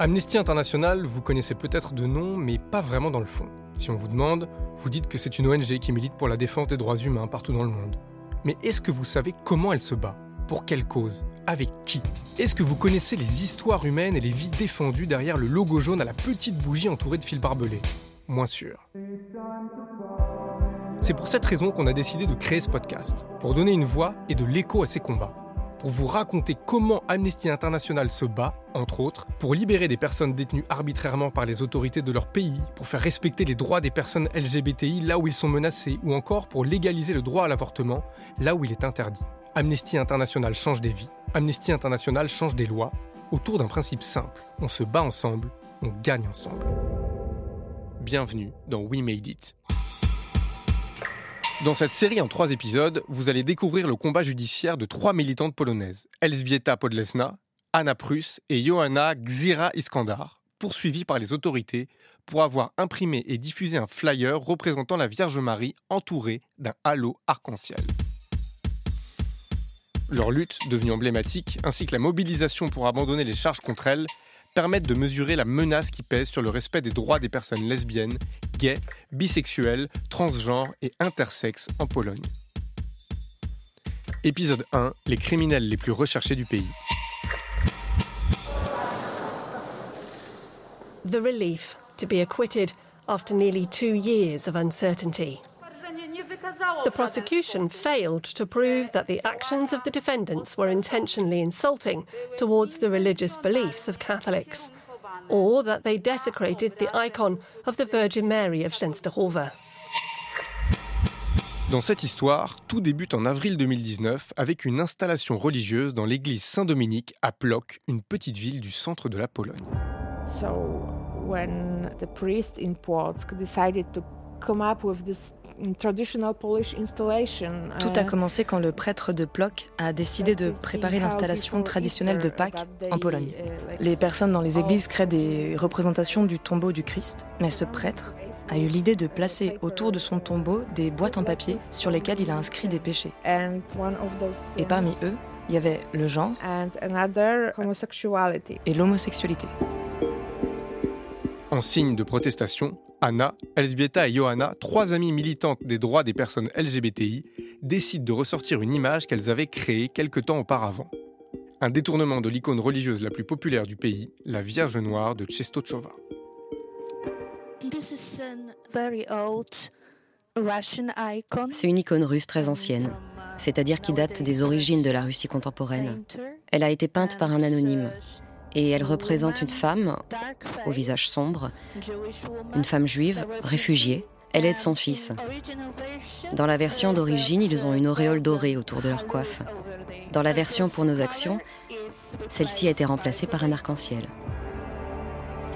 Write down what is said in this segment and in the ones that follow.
Amnesty International, vous connaissez peut-être de nom, mais pas vraiment dans le fond. Si on vous demande, vous dites que c'est une ONG qui milite pour la défense des droits humains partout dans le monde. Mais est-ce que vous savez comment elle se bat? Pour quelle cause? Avec qui? Est-ce que vous connaissez les histoires humaines et les vies défendues derrière le logo jaune à la petite bougie entourée de fils barbelés? Moins sûr. C'est pour cette raison qu'on a décidé de créer ce podcast, pour donner une voix et de l'écho à ces combats pour vous raconter comment Amnesty International se bat, entre autres, pour libérer des personnes détenues arbitrairement par les autorités de leur pays, pour faire respecter les droits des personnes LGBTI là où ils sont menacés, ou encore pour légaliser le droit à l'avortement là où il est interdit. Amnesty International change des vies, Amnesty International change des lois, autour d'un principe simple. On se bat ensemble, on gagne ensemble. Bienvenue dans We Made It. Dans cette série en trois épisodes, vous allez découvrir le combat judiciaire de trois militantes polonaises, Elżbieta Podlesna, Anna Prus et Johanna Gzira Iskandar, poursuivies par les autorités pour avoir imprimé et diffusé un flyer représentant la Vierge Marie entourée d'un halo arc-en-ciel. Leur lutte, devenue emblématique, ainsi que la mobilisation pour abandonner les charges contre elles, permettent de mesurer la menace qui pèse sur le respect des droits des personnes lesbiennes, gays, bisexuelles, transgenres et intersexes en Pologne. Épisode 1 Les criminels les plus recherchés du pays. The relief to be acquitted after nearly two years of. The prosecution failed to prove that the actions of the defendants were intentionally insulting towards the religious beliefs of Catholics, or that they desecrated the icon of the Virgin Mary of Częstochowa. Dans cette histoire, tout débute en avril 2019 avec une installation religieuse dans l'église Saint-Dominique à Plock, une petite ville du centre de la Pologne. So when the priest in Płock decided to come up with this tout a commencé quand le prêtre de Plock a décidé de préparer l'installation traditionnelle de Pâques en Pologne. Les personnes dans les églises créent des représentations du tombeau du Christ, mais ce prêtre a eu l'idée de placer autour de son tombeau des boîtes en papier sur lesquelles il a inscrit des péchés. Et parmi eux, il y avait le genre et l'homosexualité. En signe de protestation, Anna, Elżbieta et Johanna, trois amies militantes des droits des personnes LGBTI, décident de ressortir une image qu'elles avaient créée quelque temps auparavant. Un détournement de l'icône religieuse la plus populaire du pays, la Vierge Noire de Czestochowa. C'est une icône russe très ancienne, c'est-à-dire qui date des origines de la Russie contemporaine. Elle a été peinte par un anonyme et elle représente une femme au visage sombre, une femme juive, réfugiée. Elle aide son fils. Dans la version d'origine, ils ont une auréole dorée autour de leur coiffe. Dans la version pour nos actions, celle-ci a été remplacée par un arc-en-ciel.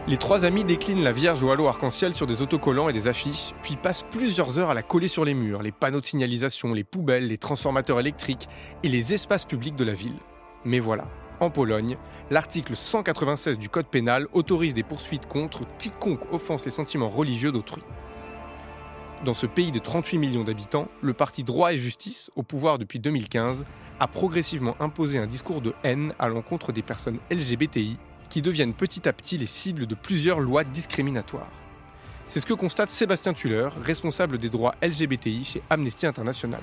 Les trois amis déclinent la Vierge au halo arc-en-ciel sur des autocollants et des affiches, puis passent plusieurs heures à la coller sur les murs, les panneaux de signalisation, les poubelles, les transformateurs électriques et les espaces publics de la ville. Mais voilà, en Pologne, l'article 196 du Code pénal autorise des poursuites contre quiconque offense les sentiments religieux d'autrui. Dans ce pays de 38 millions d'habitants, le parti Droit et Justice, au pouvoir depuis 2015, a progressivement imposé un discours de haine à l'encontre des personnes LGBTI qui deviennent petit à petit les cibles de plusieurs lois discriminatoires. C'est ce que constate Sébastien Tuller, responsable des droits LGBTI chez Amnesty International.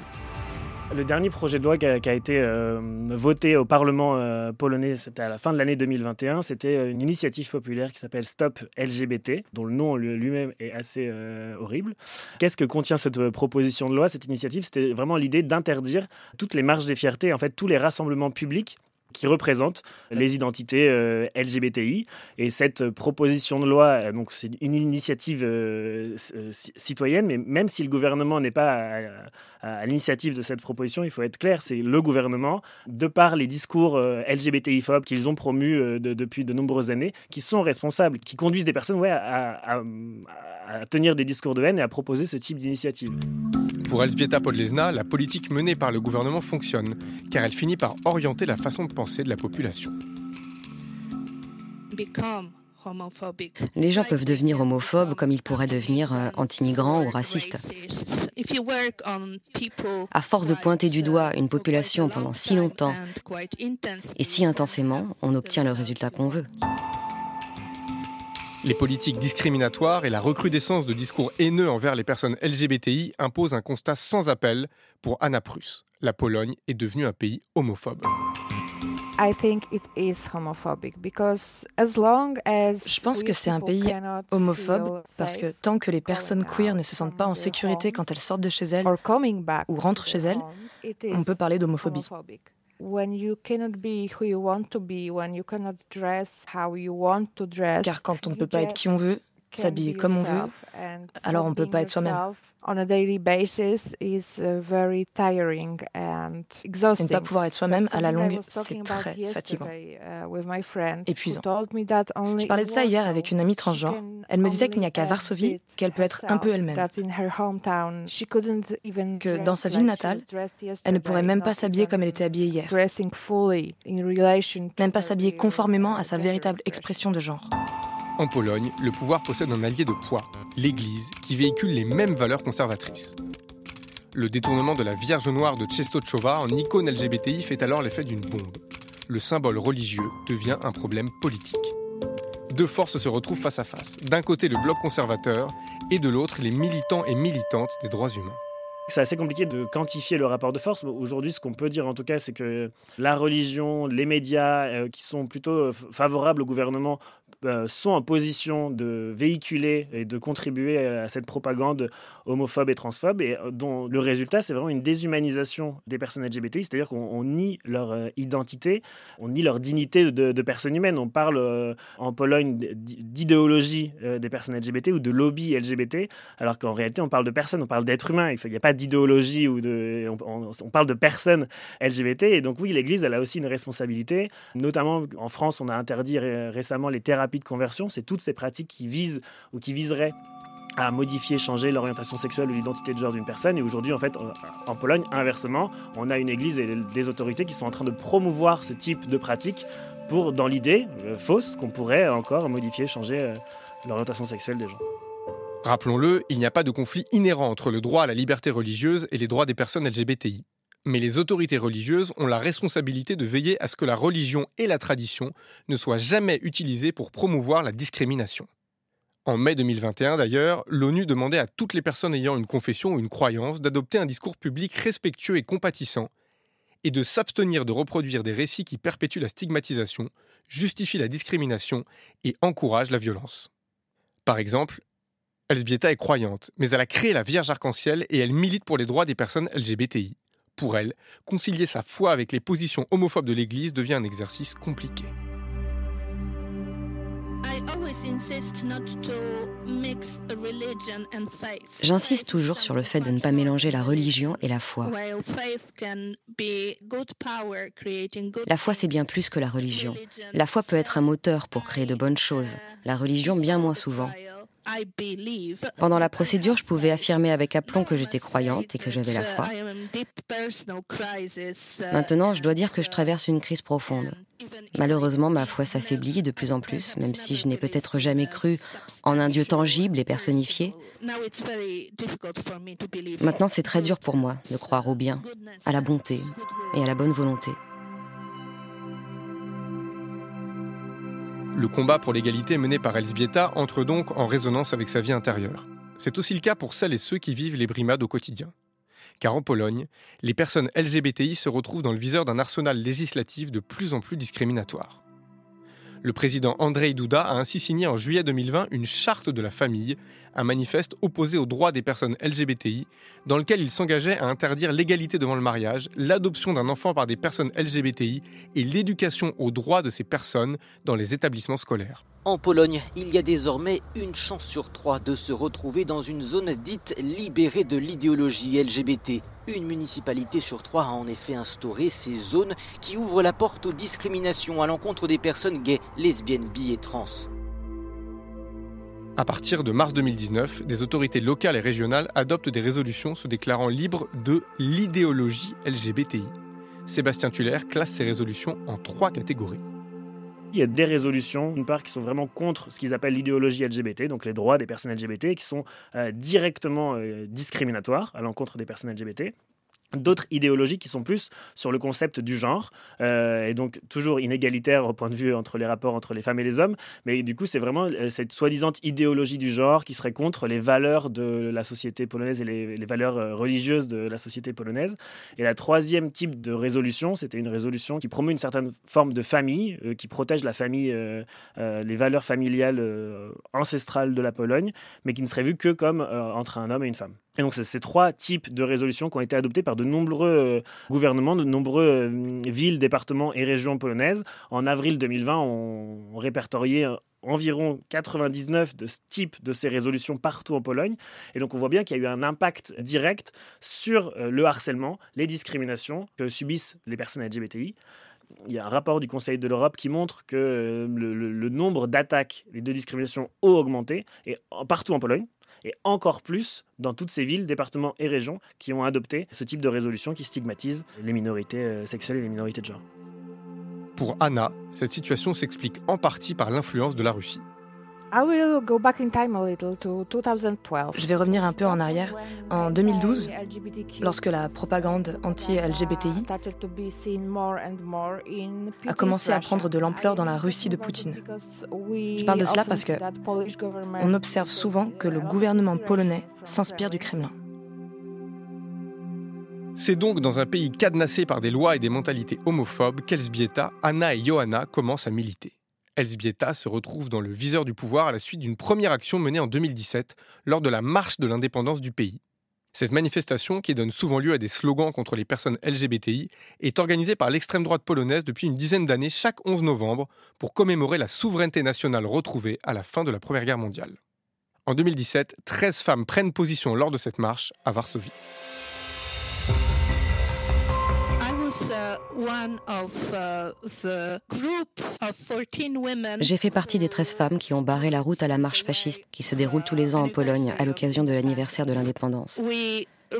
Le dernier projet de loi qui a, été euh, voté au Parlement euh, polonais, c'était à la fin de l'année 2021, c'était euh, une initiative populaire qui s'appelle Stop LGBT, dont le nom lui-même est assez horrible. Qu'est-ce que contient cette proposition de loi Cette initiative, c'était vraiment l'idée d'interdire toutes les marches des fiertés, en fait tous les rassemblements publics qui représente les identités euh, LGBTI. Et cette proposition de loi, euh, donc c'est une initiative euh, citoyenne, mais même si le gouvernement n'est pas à, l'initiative de cette proposition, il faut être clair, c'est le gouvernement, de par les discours LGBTI-phobes qu'ils ont promus depuis de nombreuses années, qui sont responsables, qui conduisent des personnes ouais, à, à tenir des discours de haine et à proposer ce type d'initiative. Pour Elzbieta Podlesna, la politique menée par le gouvernement fonctionne, car elle finit par orienter la façon de penser de la population. Les gens peuvent devenir homophobes comme ils pourraient devenir euh, anti-migrants ou racistes. À force de pointer du doigt une population pendant si longtemps et si intensément, on obtient le résultat qu'on veut. Les politiques discriminatoires et la recrudescence de discours haineux envers les personnes LGBTI imposent un constat sans appel pour Anna Pruss. La Pologne est devenue un pays homophobe. Je pense que c'est un pays homophobe parce que tant que les personnes queer ne se sentent pas en sécurité quand elles sortent de chez elles ou rentrent chez elles, on peut parler d'homophobie. Car quand on ne peut pas être qui on veut, s'habiller comme on veut, alors on ne peut pas être soi-même. Uh, ne pas pouvoir être soi-même à la longue, c'est très fatigant. Uh, Épuisant. Je parlais de ça hier avec une amie transgenre. Elle me disait qu'il n'y a qu'à Varsovie qu'elle peut être un peu elle-même. Que dans sa ville natale, elle ne pourrait même pas s'habiller comme elle était habillée hier. Même pas s'habiller conformément à sa véritable expression de genre. En Pologne, le pouvoir possède un allié de poids, l'Église, qui véhicule les mêmes valeurs conservatrices. Le détournement de la Vierge Noire de Czestochowa en icône LGBTI fait alors l'effet d'une bombe. Le symbole religieux devient un problème politique. Deux forces se retrouvent face à face. D'un côté, le bloc conservateur et de l'autre, les militants et militantes des droits humains. C'est assez compliqué de quantifier le rapport de force. Aujourd'hui, ce qu'on peut dire en tout cas, c'est que la religion, les médias euh, qui sont plutôt euh, favorables au gouvernement euh, sont en position de véhiculer et de contribuer à cette propagande homophobe et transphobe, et euh, dont le résultat, c'est vraiment une déshumanisation des personnes LGBT, c'est-à-dire qu'on nie leur euh, identité, on nie leur dignité de, personnes humaines. On parle en Pologne d'idéologie des personnes LGBT ou de lobby LGBT, alors qu'en réalité, on parle de personnes, on parle d'êtres humains. Il n'y a pas d'idéologie ou de. On, parle de personnes LGBT, et donc oui, l'Église, elle a aussi une responsabilité. Notamment en France, on a interdit récemment les thérapies de conversion, c'est toutes ces pratiques qui visent ou qui viseraient à modifier, changer l'orientation sexuelle ou l'identité de genre d'une personne. Et aujourd'hui, en fait, en Pologne, inversement, on a une église et des autorités qui sont en train de promouvoir ce type de pratiques pour, dans l'idée euh, fausse, qu'on pourrait encore modifier, changer euh, l'orientation sexuelle des gens. Rappelons-le, il n'y a pas de conflit inhérent entre le droit à la liberté religieuse et les droits des personnes LGBTI mais les autorités religieuses ont la responsabilité de veiller à ce que la religion et la tradition ne soient jamais utilisées pour promouvoir la discrimination. En mai 2021 d'ailleurs, l'ONU demandait à toutes les personnes ayant une confession ou une croyance d'adopter un discours public respectueux et compatissant, et de s'abstenir de reproduire des récits qui perpétuent la stigmatisation, justifient la discrimination et encouragent la violence. Par exemple, Elsbieta est croyante, mais elle a créé la Vierge Arc-en-Ciel et elle milite pour les droits des personnes LGBTI. Pour elle, concilier sa foi avec les positions homophobes de l'Église devient un exercice compliqué. J'insiste toujours sur le fait de ne pas mélanger la religion et la foi. La foi, c'est bien plus que la religion. La foi peut être un moteur pour créer de bonnes choses, la religion bien moins souvent. Pendant la procédure, je pouvais affirmer avec aplomb que j'étais croyante et que j'avais la foi. Maintenant, je dois dire que je traverse une crise profonde. Malheureusement, ma foi s'affaiblit de plus en plus, même si je n'ai peut-être jamais cru en un Dieu tangible et personnifié. Maintenant, c'est très dur pour moi de croire au bien, à la bonté et à la bonne volonté. Le combat pour l'égalité mené par Elsbieta entre donc en résonance avec sa vie intérieure. C'est aussi le cas pour celles et ceux qui vivent les brimades au quotidien. Car en Pologne, les personnes LGBTI se retrouvent dans le viseur d'un arsenal législatif de plus en plus discriminatoire. Le président Andrzej Duda a ainsi signé en juillet 2020 une charte de la famille, un manifeste opposé aux droits des personnes LGBTI, dans lequel il s'engageait à interdire l'égalité devant le mariage, l'adoption d'un enfant par des personnes LGBTI et l'éducation aux droits de ces personnes dans les établissements scolaires. En Pologne, il y a désormais une chance sur trois de se retrouver dans une zone dite libérée de l'idéologie LGBT. Une municipalité sur trois a en effet instauré ces zones qui ouvrent la porte aux discriminations à l'encontre des personnes gays, lesbiennes, bi et trans. À partir de mars 2019, des autorités locales et régionales adoptent des résolutions se déclarant libres de l'idéologie LGBTI. Sébastien Tuller classe ces résolutions en trois catégories. Il y a des résolutions, d'une part, qui sont vraiment contre ce qu'ils appellent l'idéologie LGBT, donc les droits des personnes LGBT, qui sont euh, directement euh, discriminatoires à l'encontre des personnes LGBT. D'autres idéologies qui sont plus sur le concept du genre euh, et donc toujours inégalitaire au point de vue entre les rapports entre les femmes et les hommes. Mais du coup c'est vraiment euh, cette soi-disant idéologie du genre qui serait contre les valeurs de la société polonaise et les, valeurs euh, religieuses de la société polonaise. Et la troisième type de résolution c'était une résolution qui promeut une certaine forme de famille qui protège la famille les valeurs familiales ancestrales de la Pologne mais qui ne serait vue que comme entre un homme et une femme et donc, c'est ces trois types de résolutions qui ont été adoptées par de nombreux euh, gouvernements, de nombreux euh, villes, départements et régions polonaises. En avril 2020, on, répertoriait euh, environ 99 de ce type de ces résolutions partout en Pologne. Et donc on voit bien qu'il y a eu un impact direct sur le harcèlement, les discriminations que subissent les personnes LGBTI. Il y a un rapport du Conseil de l'Europe qui montre que le, le nombre d'attaques et de discriminations ont augmenté, et partout en Pologne et encore plus dans toutes ces villes, départements et régions qui ont adopté ce type de résolution qui stigmatise les minorités euh, sexuelles et les minorités de genre. Pour Anna, cette situation s'explique en partie par l'influence de la Russie. Je vais revenir un peu en arrière. En 2012, lorsque la propagande anti-LGBTI a commencé à prendre de l'ampleur dans la Russie de Poutine. Je parle de cela parce que on observe souvent que le gouvernement polonais s'inspire du Kremlin. C'est donc dans un pays cadenassé par des lois et des mentalités homophobes qu'Elsbieta, Anna et Johanna commencent à militer. Elsbieta se retrouve dans le viseur du pouvoir à la suite d'une première action menée en 2017 lors de la marche de l'indépendance du pays. Cette manifestation, qui donne souvent lieu à des slogans contre les personnes LGBTI, est organisée par l'extrême droite polonaise depuis une dizaine d'années chaque 11 novembre pour commémorer la souveraineté nationale retrouvée à la fin de la Première Guerre mondiale. En 2017, 13 femmes prennent position lors de cette marche à Varsovie. J'ai fait partie des 13 femmes qui ont barré la route à la marche fasciste qui se déroule tous les ans en Pologne à l'occasion de l'anniversaire de l'indépendance. Uh,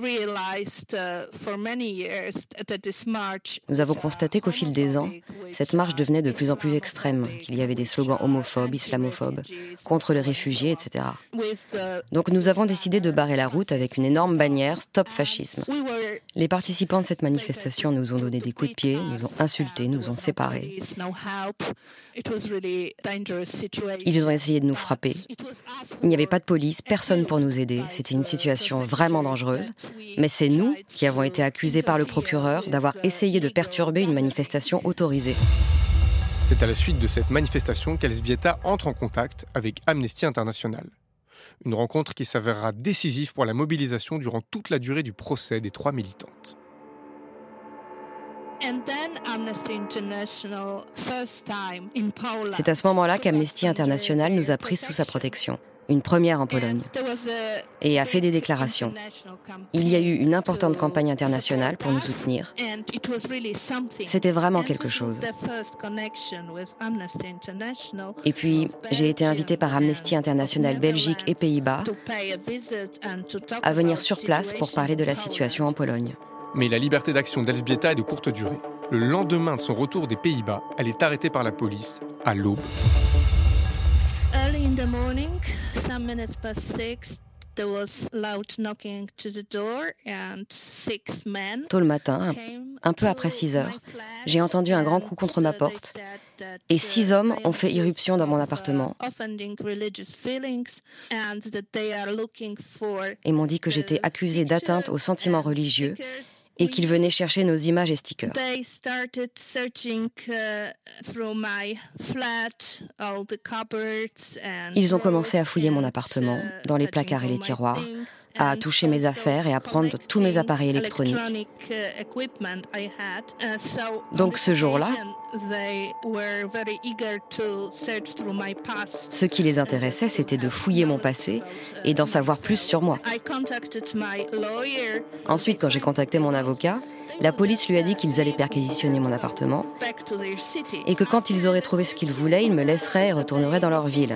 Nous avons constaté qu'au fil des ans, cette marche devenait de plus en plus extrême, qu'il y avait des slogans homophobes, islamophobes, contre les réfugiés, etc. Donc nous avons décidé de barrer la route avec une énorme bannière Stop fascisme. Les participants de cette manifestation nous ont donné des coups de pied, nous ont insultés, nous ont séparés. Ils ont essayé de nous frapper. Il n'y avait pas de police, personne pour nous aider. C'était une situation vraiment dangereuse. Mais c'est nous qui avons été accusés par le procureur d'avoir essayé de perturber une manifestation autorisée. C'est à la suite de cette manifestation qu'Elsbieta entre en contact avec Amnesty International. Une rencontre qui s'avérera décisive pour la mobilisation durant toute la durée du procès des trois militantes. C'est à ce moment-là qu'Amnesty International nous a pris sous sa protection une première en Pologne, et a fait des déclarations. Il y a eu une importante campagne internationale pour nous soutenir. C'était vraiment quelque chose. Et puis, j'ai été invitée par Amnesty International Belgique et Pays-Bas à venir sur place pour parler de la situation en Pologne. Mais la liberté d'action d'Elsbieta est de courte durée. Le lendemain de son retour des Pays-Bas, elle est arrêtée par la police à l'aube. Tôt le matin, un peu après 6 heures, j'ai entendu un grand coup contre ma porte. et six hommes ont fait irruption dans mon appartement. et m'ont dit que j'étais accusée d'atteinte aux sentiments religieux et qu'ils venaient chercher nos images et stickers. Ils ont commencé à fouiller mon appartement, uh, dans les placards et les tiroirs, à toucher mes affaires et à prendre tous mes appareils électroniques. Uh, uh, Donc ce jour-là, ce qui les intéressait, c'était de fouiller mon passé et d'en savoir plus sur moi. Ensuite, quand j'ai contacté mon avocat, la police lui a dit qu'ils allaient perquisitionner mon appartement et que quand ils auraient trouvé ce qu'ils voulaient, ils me laisseraient et retourneraient dans leur ville.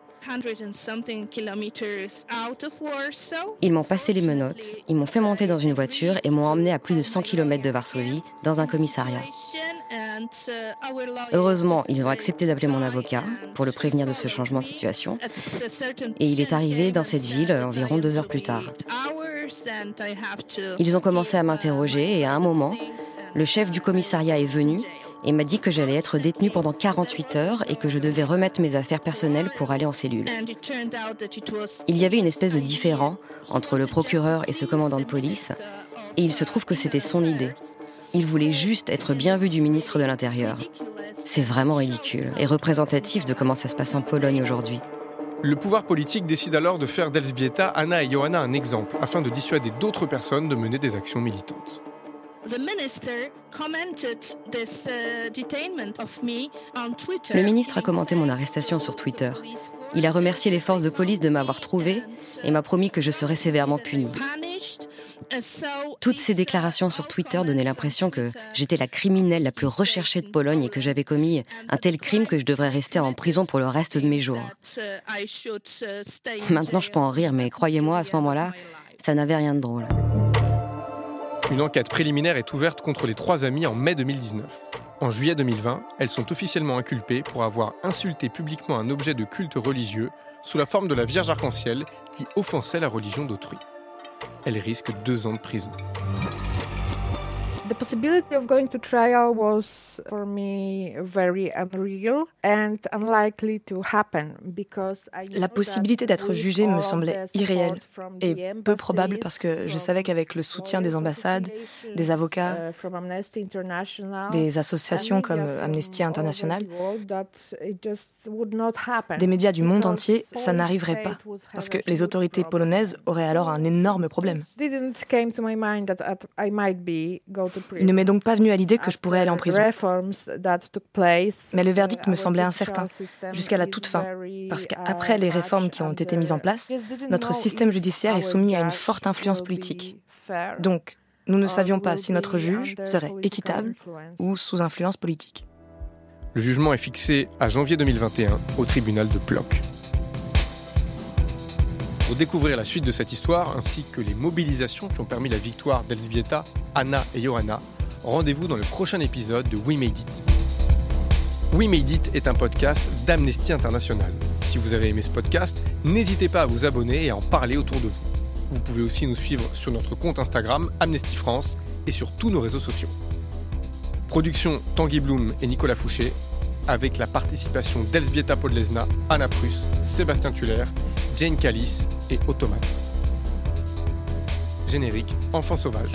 Ils m'ont passé les menottes, ils m'ont fait monter dans une voiture et m'ont emmené à plus de 100 km de Varsovie, dans un commissariat. Heureusement, ils ont accepté d'appeler mon avocat pour le prévenir de ce changement de situation. Et il est arrivé dans cette ville environ deux heures plus tard. Ils ont commencé à m'interroger et à un moment, le chef du commissariat est venu et m'a dit que j'allais être détenue pendant 48 heures et que je devais remettre mes affaires personnelles pour aller en cellule. Il y avait une espèce de différend entre le procureur et ce commandant de police, et il se trouve que c'était son idée. Il voulait juste être bien vu du ministre de l'Intérieur. C'est vraiment ridicule et représentatif de comment ça se passe en Pologne aujourd'hui. Le pouvoir politique décide alors de faire d'Elsbieta, Anna et Johanna un exemple afin de dissuader d'autres personnes de mener des actions militantes. Uh, Le ministre a commenté mon arrestation sur Twitter. Il a remercié les forces de police de m'avoir trouvé et m'a promis que je serais sévèrement puni. Toutes ces déclarations sur Twitter donnaient l'impression que j'étais la criminelle la plus recherchée de Pologne et que j'avais commis un tel crime que je devrais rester en prison pour le reste de mes jours. Maintenant, je peux en rire, mais croyez-moi, à ce moment-là, ça n'avait rien de drôle. Une enquête préliminaire est ouverte contre les trois amies en mai 2019. En juillet 2020, elles sont officiellement inculpées pour avoir insulté publiquement un objet de culte religieux sous la forme de la Vierge arc-en-ciel qui offensait la religion d'autrui. Elles risquent deux ans de prison. The possibility of going to trial was for me very unreal and unlikely to happen because La possibilité d'être jugé me semblait irréelle et peu probable parce que je savais qu'avec le soutien des ambassades, des avocats, uh, des associations comme Amnesty International, des médias du monde entier, ça n'arriverait pas parce que les autorités polonaises auraient alors un énorme problème. Il ne m'est donc pas venu à l'idée que je pourrais aller en prison. Mais le verdict me semblait incertain jusqu'à la toute fin, parce qu'après les réformes qui ont été mises en place, notre système judiciaire est soumis à une forte influence politique. Donc, nous ne savions pas si notre juge serait équitable ou sous influence politique. Le jugement est fixé à janvier 2021 au tribunal de Plock. Pour découvrir la suite de cette histoire ainsi que les mobilisations qui ont permis la victoire d'Elsbieta, Anna et Johanna, rendez-vous dans le prochain épisode de We Made It. We Made It est un podcast d'Amnesty International. Si vous avez aimé ce podcast, n'hésitez pas à vous abonner et à en parler autour de vous. Vous pouvez aussi nous suivre sur notre compte Instagram Amnesty France et sur tous nos réseaux sociaux. Production Tanguy Bloom et Nicolas Fouché, avec la participation d'Elsbieta Podlesna, Anna Pruss, Sébastien Tuller, Jane Callis et Automate. Générique Enfant sauvage.